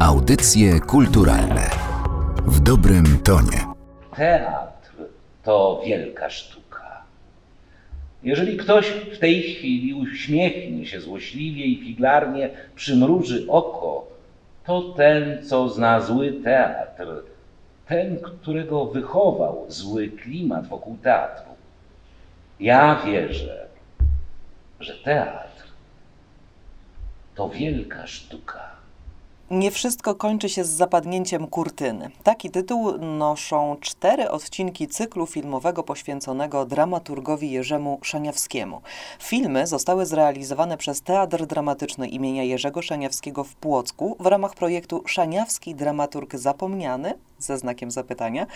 Audycje kulturalne w dobrym tonie. Teatr to wielka sztuka. Jeżeli ktoś w tej chwili uśmiechnie się złośliwie i figlarnie przymruży oko, to ten, co zna zły teatr, ten, którego wychował zły klimat wokół teatru. Ja wierzę, że teatr to wielka sztuka. Nie wszystko kończy się z zapadnięciem kurtyny. Taki tytuł noszą cztery odcinki cyklu filmowego poświęconego dramaturgowi Jerzemu Szaniawskiemu. Filmy zostały zrealizowane przez Teatr Dramatyczny imienia Jerzego Szaniawskiego w Płocku w ramach projektu Szaniawski Dramaturg Zapomniany ze znakiem zapytania,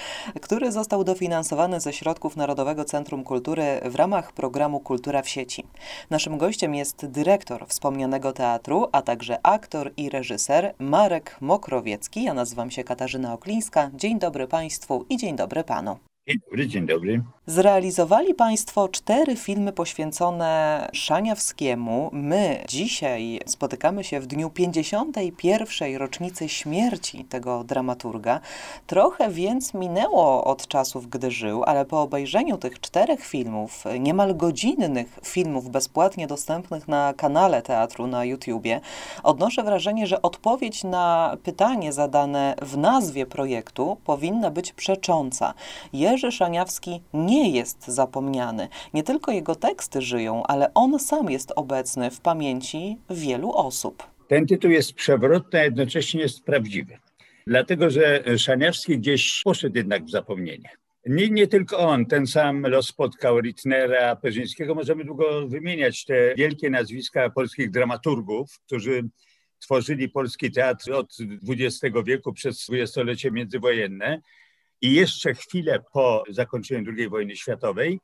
który został dofinansowany ze środków Narodowego Centrum Kultury w ramach programu Kultura w sieci. Naszym gościem jest dyrektor wspomnianego teatru, a także aktor i reżyser Marek Mokrowiecki. Ja nazywam się Katarzyna Oklińska. Dzień dobry Państwu i dzień dobry Panu. Dzień dobry, dzień dobry. Zrealizowali Państwo cztery filmy poświęcone Szaniawskiemu. My dzisiaj spotykamy się w dniu 51. rocznicy śmierci tego dramaturga. Trochę więc minęło od czasów, gdy żył, ale po obejrzeniu tych czterech filmów, niemal godzinnych filmów bezpłatnie dostępnych na kanale teatru na YouTubie, odnoszę wrażenie, że odpowiedź na pytanie zadane w nazwie projektu powinna być przecząca. Jerzy Szaniawski nie jest zapomniany. Nie tylko jego teksty żyją, ale on sam jest obecny w pamięci wielu osób. Ten tytuł jest przewrotny, a jednocześnie jest prawdziwy. Dlatego, że Szaniawski gdzieś poszedł jednak w zapomnienie. Nie, nie tylko on, ten sam los spotkał Ritnera, Perzyńskiego. Możemy długo wymieniać te wielkie nazwiska polskich dramaturgów, którzy tworzyli polski teatr od XX wieku przez dwudziestolecie międzywojenne i jeszcze chwilę po zakończeniu II wojny światowej,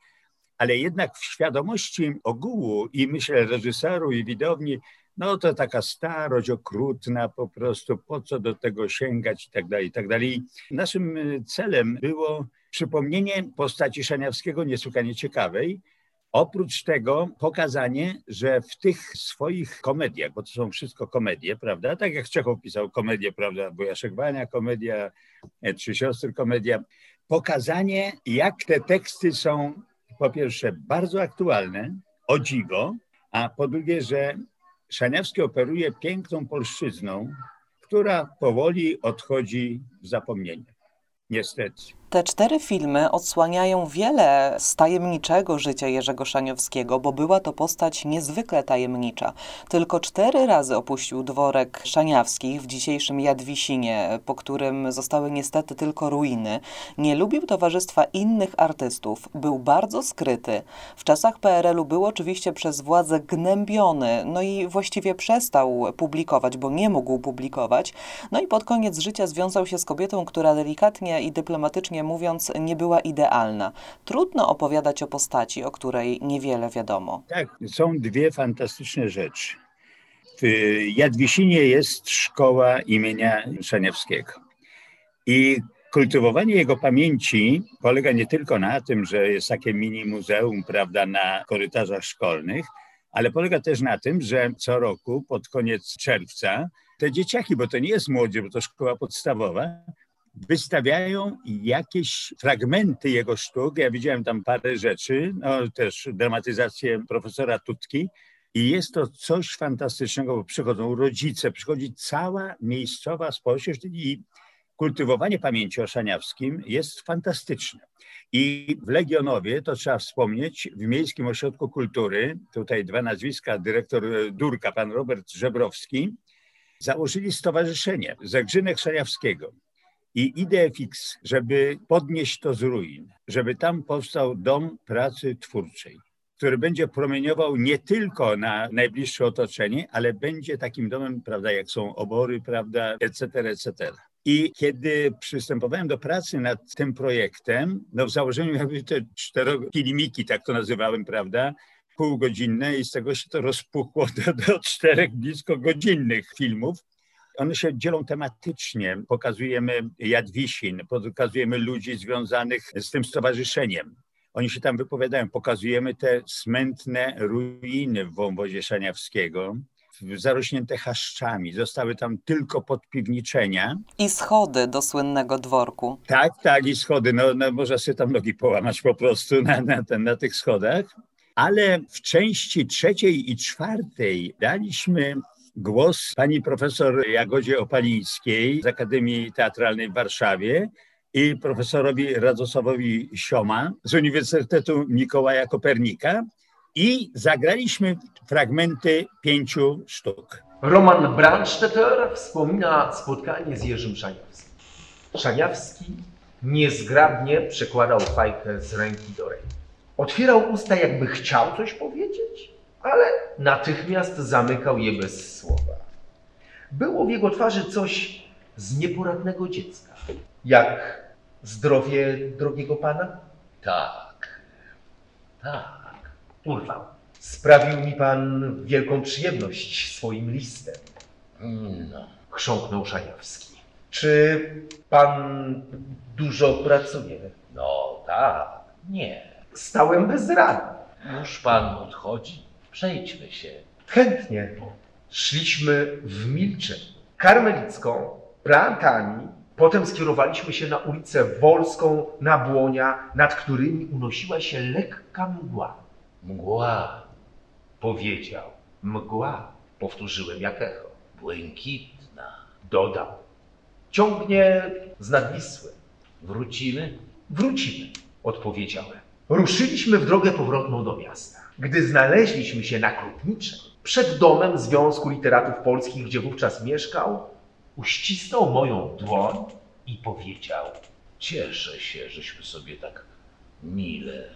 ale jednak w świadomości ogółu i myślę reżyserów i widowni, no to taka starość okrutna po prostu, po co do tego sięgać i tak dalej, i tak dalej. Naszym celem było przypomnienie postaci Szaniawskiego niesłychanie ciekawej, Oprócz tego pokazanie, że w tych swoich komediach, bo to są wszystko komedie, prawda? Tak jak Czechow pisał komedię, prawda? Wujaszek Wania komedia, e, Trzy siostry komedia. Pokazanie, jak te teksty są po pierwsze bardzo aktualne, o dziwo, a po drugie, że Szaniawski operuje piękną polszczyzną, która powoli odchodzi w zapomnienie. Niestety. Te cztery filmy odsłaniają wiele z tajemniczego życia Jerzego Szaniowskiego, bo była to postać niezwykle tajemnicza. Tylko cztery razy opuścił dworek Szaniawskich w dzisiejszym Jadwisinie, po którym zostały niestety tylko ruiny. Nie lubił towarzystwa innych artystów, był bardzo skryty. W czasach PRL-u był oczywiście przez władzę gnębiony, no i właściwie przestał publikować, bo nie mógł publikować. No i pod koniec życia związał się z kobietą, która delikatnie i dyplomatycznie mówiąc, nie była idealna. Trudno opowiadać o postaci, o której niewiele wiadomo. Tak, są dwie fantastyczne rzeczy. W Jadwisinie jest szkoła imienia Szaniewskiego. I kultywowanie jego pamięci polega nie tylko na tym, że jest takie mini muzeum, prawda, na korytarzach szkolnych, ale polega też na tym, że co roku pod koniec czerwca te dzieciaki, bo to nie jest młodzież, bo to szkoła podstawowa, wystawiają jakieś fragmenty jego sztuk. Ja widziałem tam parę rzeczy, no, też dramatyzację profesora Tutki. I jest to coś fantastycznego, bo przychodzą rodzice, przychodzi cała miejscowa społeczność i kultywowanie pamięci o Szaniawskim jest fantastyczne. I w Legionowie, to trzeba wspomnieć, w Miejskim Ośrodku Kultury, tutaj dwa nazwiska, dyrektor Durka, pan Robert Żebrowski, założyli stowarzyszenie Zagrzynek Szaniawskiego i ideę fix, żeby podnieść to z ruin, żeby tam powstał dom pracy twórczej, który będzie promieniował nie tylko na najbliższe otoczenie, ale będzie takim domem, prawda, jak są obory, prawda, etc., etc. I kiedy przystępowałem do pracy nad tym projektem, no w założeniu jakby te czterokilimiki, tak to nazywałem, prawda, półgodzinne i z tego się to rozpuchło do, do czterech blisko godzinnych filmów. One się dzielą tematycznie. Pokazujemy Jadwisin, pokazujemy ludzi związanych z tym stowarzyszeniem. Oni się tam wypowiadają. Pokazujemy te smętne ruiny w wąwozie Szaniawskiego. zarośnięte chaszczami. Zostały tam tylko podpiwniczenia. I schody do słynnego dworku. Tak, tak, i schody. No, no można sobie tam nogi połamać po prostu na, na, ten, na tych schodach. Ale w części trzeciej i czwartej daliśmy głos pani profesor Jagodzie Opalińskiej z Akademii Teatralnej w Warszawie i profesorowi Radosławowi Sioma z Uniwersytetu Mikołaja Kopernika i zagraliśmy fragmenty pięciu sztuk. Roman Brandstetter wspomina spotkanie z Jerzym Szaniawskim. Szaniawski niezgrabnie przekładał fajkę z ręki do ręki. Otwierał usta, jakby chciał coś powiedzieć, ale natychmiast zamykał je bez słowa. Było w jego twarzy coś z nieporadnego dziecka. Jak zdrowie drogiego pana? Tak, tak. Urwał. Sprawił mi pan wielką przyjemność swoim listem. No. Chrząknął Szaniawski. Czy pan dużo pracuje? No tak, nie. Stałem bez rady. Już pan odchodzi? Przejdźmy się. Chętnie. Szliśmy w milczeniu. Karmelicką, prantami, potem skierowaliśmy się na ulicę Wolską, na Błonia, nad którymi unosiła się lekka mgła. Mgła, Powiedział. Mgła. Powtórzyłem jak echo. błękitna. Dodał. Ciągnie z nadwisły. Wrócimy? Wrócimy, odpowiedziałem. Ruszyliśmy w drogę powrotną do miasta. Gdy znaleźliśmy się na Krupniczej, przed domem Związku Literatów Polskich, gdzie wówczas mieszkał, uścisnął moją dłoń i powiedział: Cieszę się, żeśmy sobie tak mile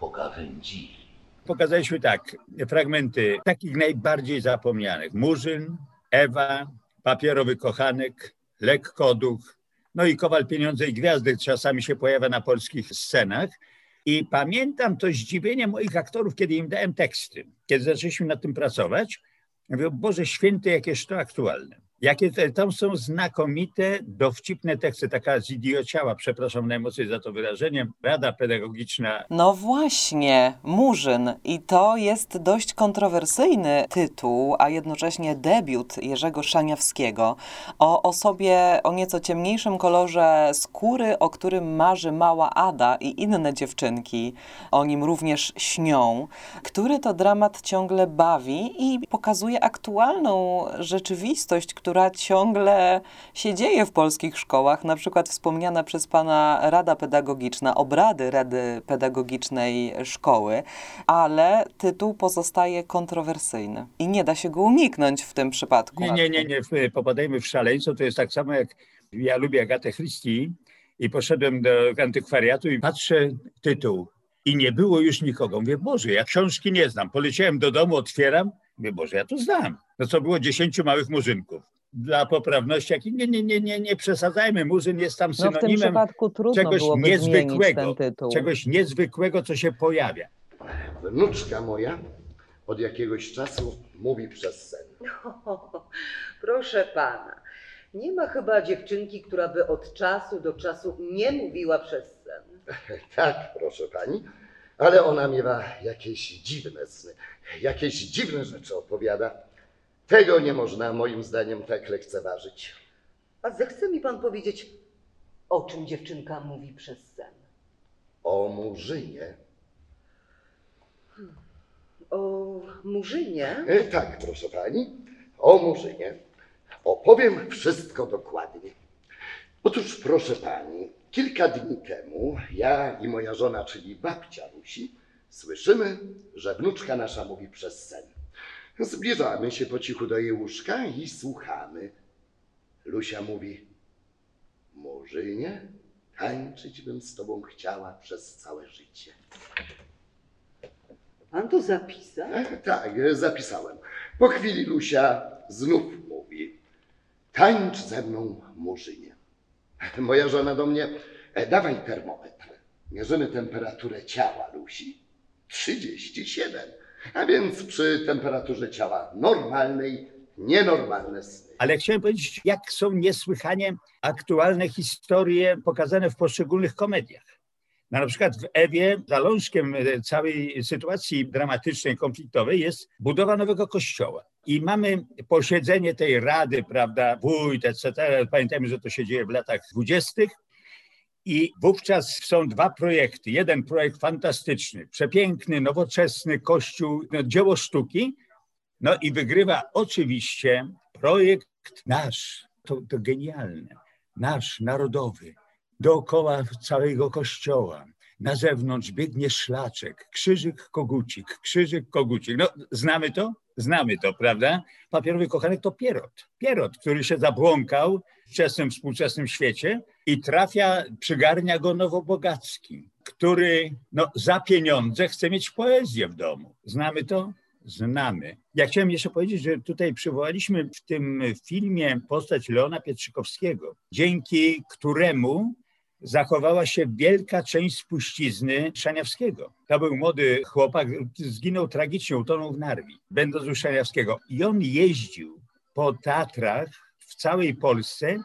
pogawędzili. Pokazaliśmy tak, fragmenty takich najbardziej zapomnianych. Murzyn, Ewa, papierowy kochanek, lekkoduch, no i Kowal Pieniądze i Gwiazdy czasami się pojawia na polskich scenach. I pamiętam to zdziwienie moich aktorów, kiedy im dałem teksty. Kiedy zaczęliśmy nad tym pracować, mówię, Boże Święty, jakież to aktualne. Jakie te, tam są znakomite, dowcipne teksty, taka zidiociała, przepraszam najmocniej za to wyrażenie, rada pedagogiczna No właśnie, Murzyn. I to jest dość kontrowersyjny tytuł, a jednocześnie debiut Jerzego Szaniawskiego o osobie o nieco ciemniejszym kolorze skóry, o którym marzy mała Ada i inne dziewczynki. O nim również śnią, który to dramat ciągle bawi i pokazuje aktualną rzeczywistość, która ciągle się dzieje w polskich szkołach. Na przykład wspomniana przez pana Rada Pedagogiczna, obrady Rady Pedagogicznej Szkoły, ale tytuł pozostaje kontrowersyjny i nie da się go uniknąć w tym przypadku. Nie, nie, nie, nie, popadajmy w szaleństwo. To jest tak samo jak ja lubię Agatę Christie i poszedłem do antykwariatu i patrzę tytuł i nie było już nikogo. Mówię, Boże, ja książki nie znam. Poleciałem do domu, otwieram, mówię, Boże, ja to znam. No co było dziesięciu małych murzynków. Dla poprawności, jak nie, nie, nie, nie, nie przesadzajmy, murzyn jest tam No w tym synonimem przypadku trudno czegoś niezwykłego, ten tytuł. czegoś niezwykłego, co się pojawia. Wnuczka moja od jakiegoś czasu mówi przez sen. O, proszę pana, nie ma chyba dziewczynki, która by od czasu do czasu nie mówiła przez sen. Tak, proszę pani, ale ona miewa jakieś dziwne sny, jakieś dziwne rzeczy opowiada. Tego nie można moim zdaniem tak lekceważyć. A zechce mi pan powiedzieć, o czym dziewczynka mówi przez sen? O Murzynie. O Murzynie? E, tak, proszę pani, o Murzynie. Opowiem wszystko dokładnie. Otóż, proszę pani, kilka dni temu ja i moja żona, czyli babcia Lusi, słyszymy, że wnuczka nasza mówi przez sen. Zbliżamy się po cichu do jej łóżka i słuchamy. Lusia mówi: Murzynie, tańczyć bym z tobą chciała przez całe życie. Pan to zapisał? E, Tak, e, zapisałem. Po chwili Lusia znów mówi: Tańcz ze mną, Murzynie. Moja żona do mnie: e, Dawaj termometr. Mierzymy temperaturę ciała Lusi. 37. A więc przy temperaturze ciała normalnej, nienormalne sny. Ale chciałem powiedzieć, jak są niesłychanie aktualne historie pokazane w poszczególnych komediach. No, na przykład w Ewie zalążkiem e, całej sytuacji dramatycznej, konfliktowej jest budowa nowego kościoła. I mamy posiedzenie tej rady, prawda, wójt, etc. Pamiętajmy, że to się dzieje w latach dwudziestych. I wówczas są dwa projekty. Jeden projekt fantastyczny, przepiękny, nowoczesny kościół, no, dzieło sztuki. No i wygrywa oczywiście projekt nasz, to, to genialne, nasz, narodowy, dookoła całego kościoła. Na zewnątrz biegnie szlaczek, krzyżyk, kogucik, krzyżyk, kogucik. No, znamy to? Znamy to, prawda? Papierowy kochanek to pierot. Pierot, który się zabłąkał w wczesnym, współczesnym świecie i trafia, przygarnia go Nowobogacki, który no, za pieniądze chce mieć poezję w domu. Znamy to? Znamy. Ja chciałem jeszcze powiedzieć, że tutaj przywołaliśmy w tym filmie postać Leona Pietrzykowskiego, dzięki któremu zachowała się wielka część spuścizny Szaniawskiego. To był młody chłopak, zginął tragicznie, utonął w Narwi, będąc u Szaniawskiego. I on jeździł po Tatrach w całej Polsce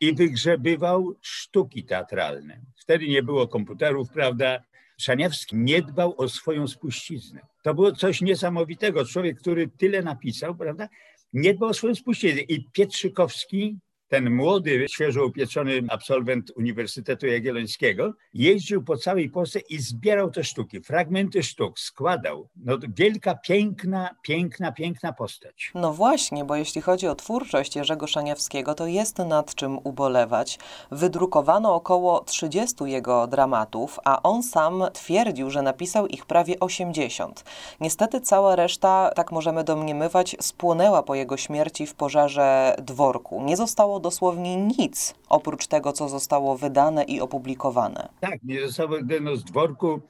i wygrzebywał sztuki teatralne. Wtedy nie było komputerów, prawda? Szaniawski nie dbał o swoją spuściznę. To było coś niesamowitego. Człowiek, który tyle napisał, prawda? Nie dbał o swoją spuściznę. I Pietrzykowski ten młody, świeżo upieczony absolwent Uniwersytetu Jagiellońskiego jeździł po całej Polsce i zbierał te sztuki, fragmenty sztuk, składał. No, wielka, piękna, piękna, piękna postać. No właśnie, bo jeśli chodzi o twórczość Jerzego Szaniawskiego, to jest nad czym ubolewać. Wydrukowano około 30 jego dramatów, a on sam twierdził, że napisał ich prawie 80. Niestety cała reszta, tak możemy domniemywać, spłonęła po jego śmierci w pożarze dworku. Nie zostało dosłownie nic, oprócz tego, co zostało wydane i opublikowane. Tak, nie zostało no, z dworku,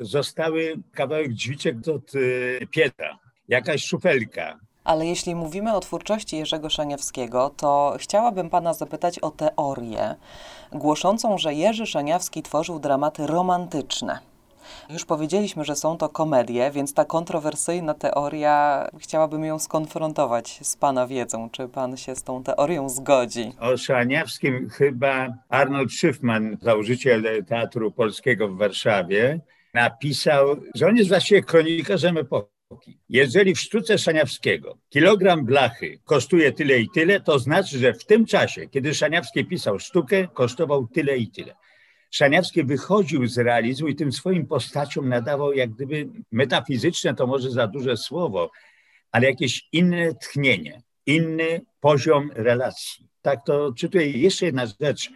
zostały kawałek drzwiczek od y, Pietra, jakaś szufelka, ale jeśli mówimy o twórczości Jerzego Szaniawskiego, to chciałabym Pana zapytać o teorię głoszącą, że Jerzy Szaniawski tworzył dramaty romantyczne. Już powiedzieliśmy, że są to komedie, więc ta kontrowersyjna teoria, chciałabym ją skonfrontować z Pana wiedzą. Czy Pan się z tą teorią zgodzi? O Szaniawskim chyba Arnold Schiffman, założyciel Teatru Polskiego w Warszawie, napisał, że on jest właściwie kronikarzem epoki. Jeżeli w sztuce Szaniawskiego kilogram blachy kosztuje tyle i tyle, to znaczy, że w tym czasie, kiedy Szaniawski pisał sztukę, kosztował tyle i tyle. Szaniawski wychodził z realizmu i tym swoim postaciom nadawał jak gdyby metafizyczne, to może za duże słowo, ale jakieś inne tchnienie, inny poziom relacji. Tak to czytuję. Jeszcze jedna rzecz,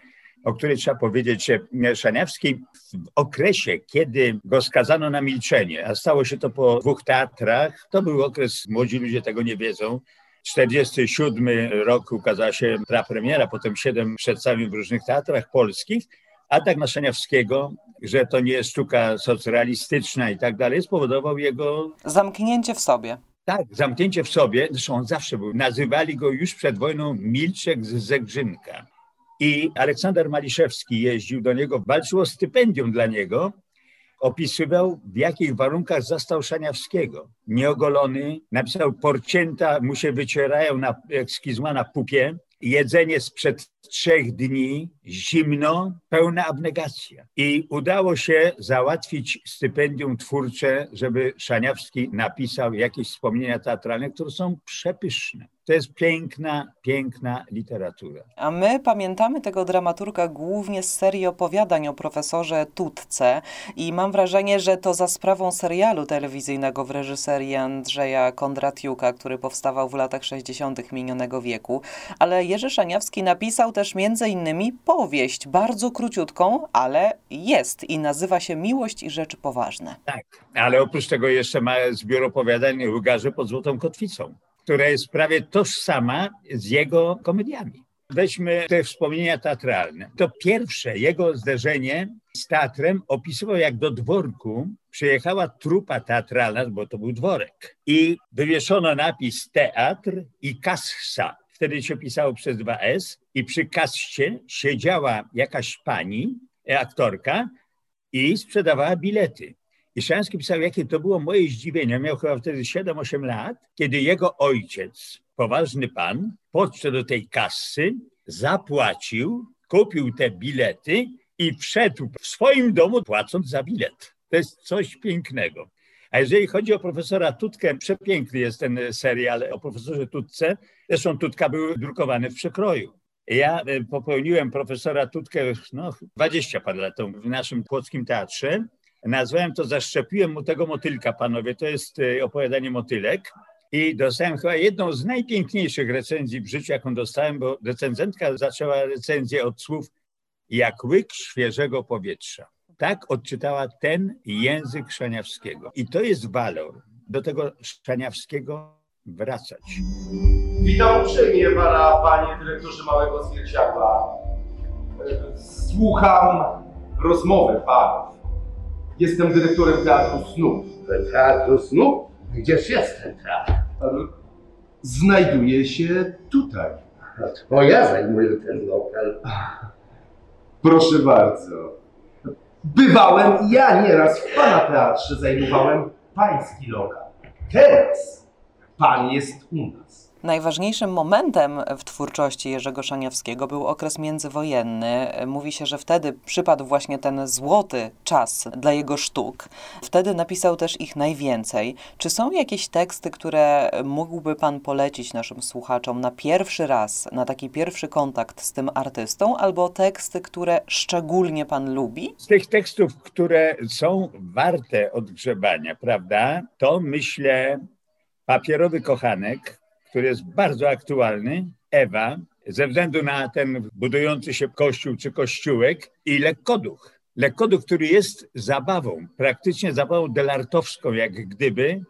o której trzeba powiedzieć, Szaniawski w okresie, kiedy go skazano na milczenie, a stało się to po dwóch teatrach, to był okres, młodzi ludzie tego nie wiedzą, 47 rok ukazała się prapremiera, potem siedem przedstawień w różnych teatrach polskich, atak na Szaniawskiego, że to nie jest sztuka socrealistyczna i tak dalej, spowodował jego... Zamknięcie w sobie. Tak, zamknięcie w sobie, zresztą on zawsze był. Nazywali go już przed wojną Milczek z Zegrzynka. I Aleksander Maliszewski jeździł do niego, walczył o stypendium dla niego, opisywał, w jakich warunkach zastał Szaniawskiego. Nieogolony, napisał, porcięta mu się wycierają na, jak skizma na pupie, jedzenie sprzed trzech dni, zimno, pełna abnegacja. I udało się załatwić stypendium twórcze, żeby Szaniawski napisał jakieś wspomnienia teatralne, które są przepyszne. To jest piękna, piękna literatura. A my pamiętamy tego dramaturga głównie z serii opowiadań o profesorze Tutce i mam wrażenie, że to za sprawą serialu telewizyjnego w reżyserii Andrzeja Kondratiuka, który powstawał w latach 60. minionego wieku. Ale Jerzy Szaniawski napisał też między innymi powieść, bardzo króciutką, ale jest i nazywa się Miłość i Rzeczy Poważne. Tak, ale oprócz tego jeszcze ma zbiór opowiadań Ługarze pod Złotą Kotwicą która jest prawie tożsama z jego komediami. Weźmy te wspomnienia teatralne. To pierwsze jego zderzenie z teatrem opisywał, jak do dworku przyjechała trupa teatralna, bo to był dworek, i wywieszono napis teatr i kassa. Wtedy się pisało przez dwa S i przy kassie siedziała jakaś pani, aktorka i sprzedawała bilety. I Szaniawski pisał, jakie to było moje zdziwienie. Miał chyba wtedy 7-8 lat, kiedy jego ojciec, poważny pan, podszedł do tej kasy, zapłacił, kupił te bilety i wszedł w swoim domu płacąc za bilet. To jest coś pięknego. A jeżeli chodzi o profesora Tutkę, przepiękny jest ten serial o profesorze Tutce. Zresztą Tutka był drukowany w przekroju. Ja e, popełniłem profesora Tutkę no, 20 parę lat temu w naszym płockim teatrze. Nazwałem to Zaszczepiłem mu tego motylka, panowie. To jest e, opowiadanie motylek. I dostałem chyba jedną z najpiękniejszych recenzji w życiu, jaką dostałem, bo recenzentka zaczęła recenzję od słów jak łyk świeżego powietrza. Tak odczytała ten język Szaniawskiego. I to jest walor do tego Szaniawskiego wracać. Witam uprzejmie pana, panie dyrektorze Małego Zwierciadła. Słucham rozmowy panów. Jestem dyrektorem Teatru Snów. Teatru snów? Gdzież jest ten teatr? Znajduję się tutaj. To ja zajmuję ten lokal. Proszę bardzo. Bywałem ja nieraz w pana teatrze, zajmowałem pański lokal. Teraz pan jest u nas. Najważniejszym momentem w twórczości Jerzego Szaniawskiego był okres międzywojenny. Mówi się, że wtedy przypadł właśnie ten złoty czas dla jego sztuk. Wtedy napisał też ich najwięcej. Czy są jakieś teksty, które mógłby Pan polecić naszym słuchaczom na pierwszy raz, na taki pierwszy kontakt z tym artystą, albo teksty, które szczególnie Pan lubi? Z tych tekstów, które są warte odgrzebania, prawda, to myślę Papierowy Kochanek, który jest bardzo aktualny, Ewa, ze względu na ten budujący się kościół czy kościółek i lekkoduch. Lekkoduch, który jest zabawą, praktycznie zabawą delartowską, jak gdyby,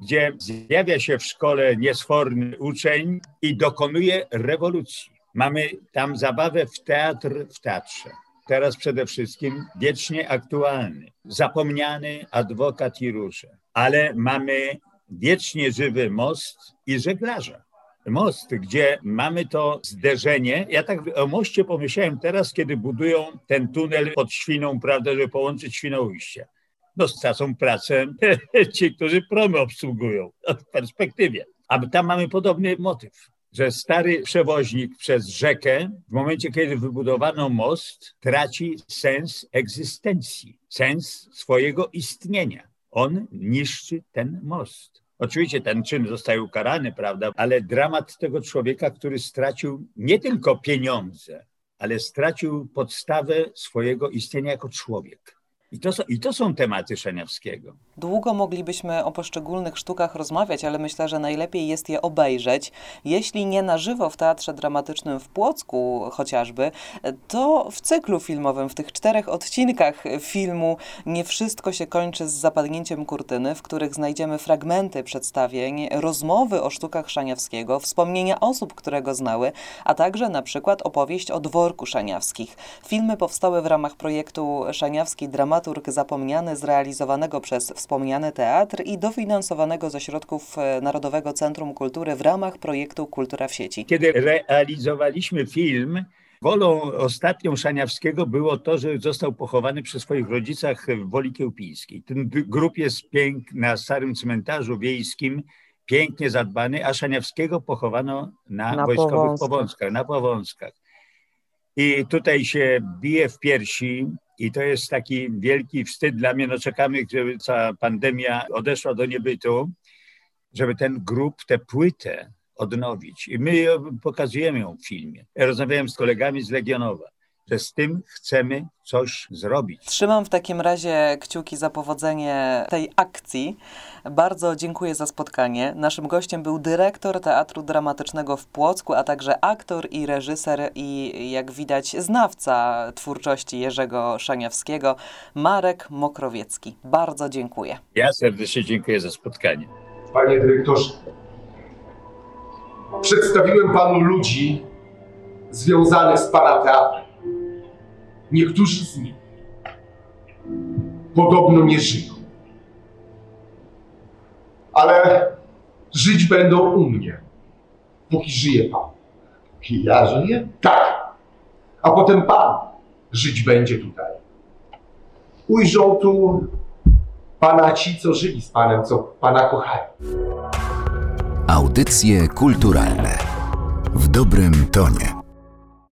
gdzie zjawia się w szkole niesforny uczeń i dokonuje rewolucji. Mamy tam zabawę w teatr w teatrze. Teraz przede wszystkim wiecznie aktualny, zapomniany adwokat i róże. Ale mamy wiecznie żywy most i żeglarza. Most, gdzie mamy to zderzenie. Ja tak o moście pomyślałem teraz, kiedy budują ten tunel pod Świną, prawda, żeby połączyć Świnoujście. No stracą pracę ci, którzy promy obsługują w perspektywie. A tam mamy podobny motyw, że stary przewoźnik przez rzekę, w momencie, kiedy wybudowano most, traci sens egzystencji, sens swojego istnienia. On niszczy ten most. Oczywiście ten czyn zostaje ukarany, prawda, ale dramat tego człowieka, który stracił nie tylko pieniądze, ale stracił podstawę swojego istnienia jako człowiek. I to, są, I to są tematy Szaniawskiego. Długo moglibyśmy o poszczególnych sztukach rozmawiać, ale myślę, że najlepiej jest je obejrzeć. Jeśli nie na żywo w Teatrze Dramatycznym w Płocku chociażby, to w cyklu filmowym, w tych czterech odcinkach filmu Nie wszystko się kończy z zapadnięciem kurtyny, w których znajdziemy fragmenty przedstawień, rozmowy o sztukach Szaniawskiego, wspomnienia osób, które go znały, a także na przykład opowieść o dworku Szaniawskich. Filmy powstały w ramach projektu Szaniawski Dramaturg Zapomniany, zrealizowanego przez wspomniany teatr i dofinansowanego ze środków e, Narodowego Centrum Kultury w ramach projektu Kultura w sieci. Kiedy realizowaliśmy film, wolą ostatnią Szaniawskiego było to, że został pochowany przy swoich rodzicach w Woli Kiełpińskiej. Ten grób jest piękny na starym cmentarzu wiejskim, pięknie zadbany, a Szaniawskiego pochowano na, Na wojskowych Powązkach. powązkach, na Powązkach. I tutaj się bije w piersi i to jest taki wielki wstyd dla mnie. No czekamy, żeby cała pandemia odeszła do niebytu, żeby ten grób, tę płytę odnowić. I my ją- pokazujemy ją w filmie. Ja rozmawiałem z kolegami z Legionowa, że z tym chcemy coś zrobić. Trzymam w takim razie kciuki za powodzenie tej akcji. Bardzo dziękuję za spotkanie. Naszym gościem był dyrektor Teatru Dramatycznego w Płocku, a także aktor i reżyser i jak widać znawca twórczości Jerzego Szaniawskiego, Marek Mokrowiecki. Bardzo dziękuję. Ja serdecznie dziękuję za spotkanie. Panie dyrektorze, przedstawiłem panu ludzi związanych z pana teatrem. Niektórzy z nich podobno nie żyją. Ale żyć będą u mnie, póki żyje pan. I ja żyję? Tak. A potem pan żyć będzie tutaj. Ujrzą tu pana ci, co żyli z panem, co pana kochają. Audycje kulturalne w dobrym tonie.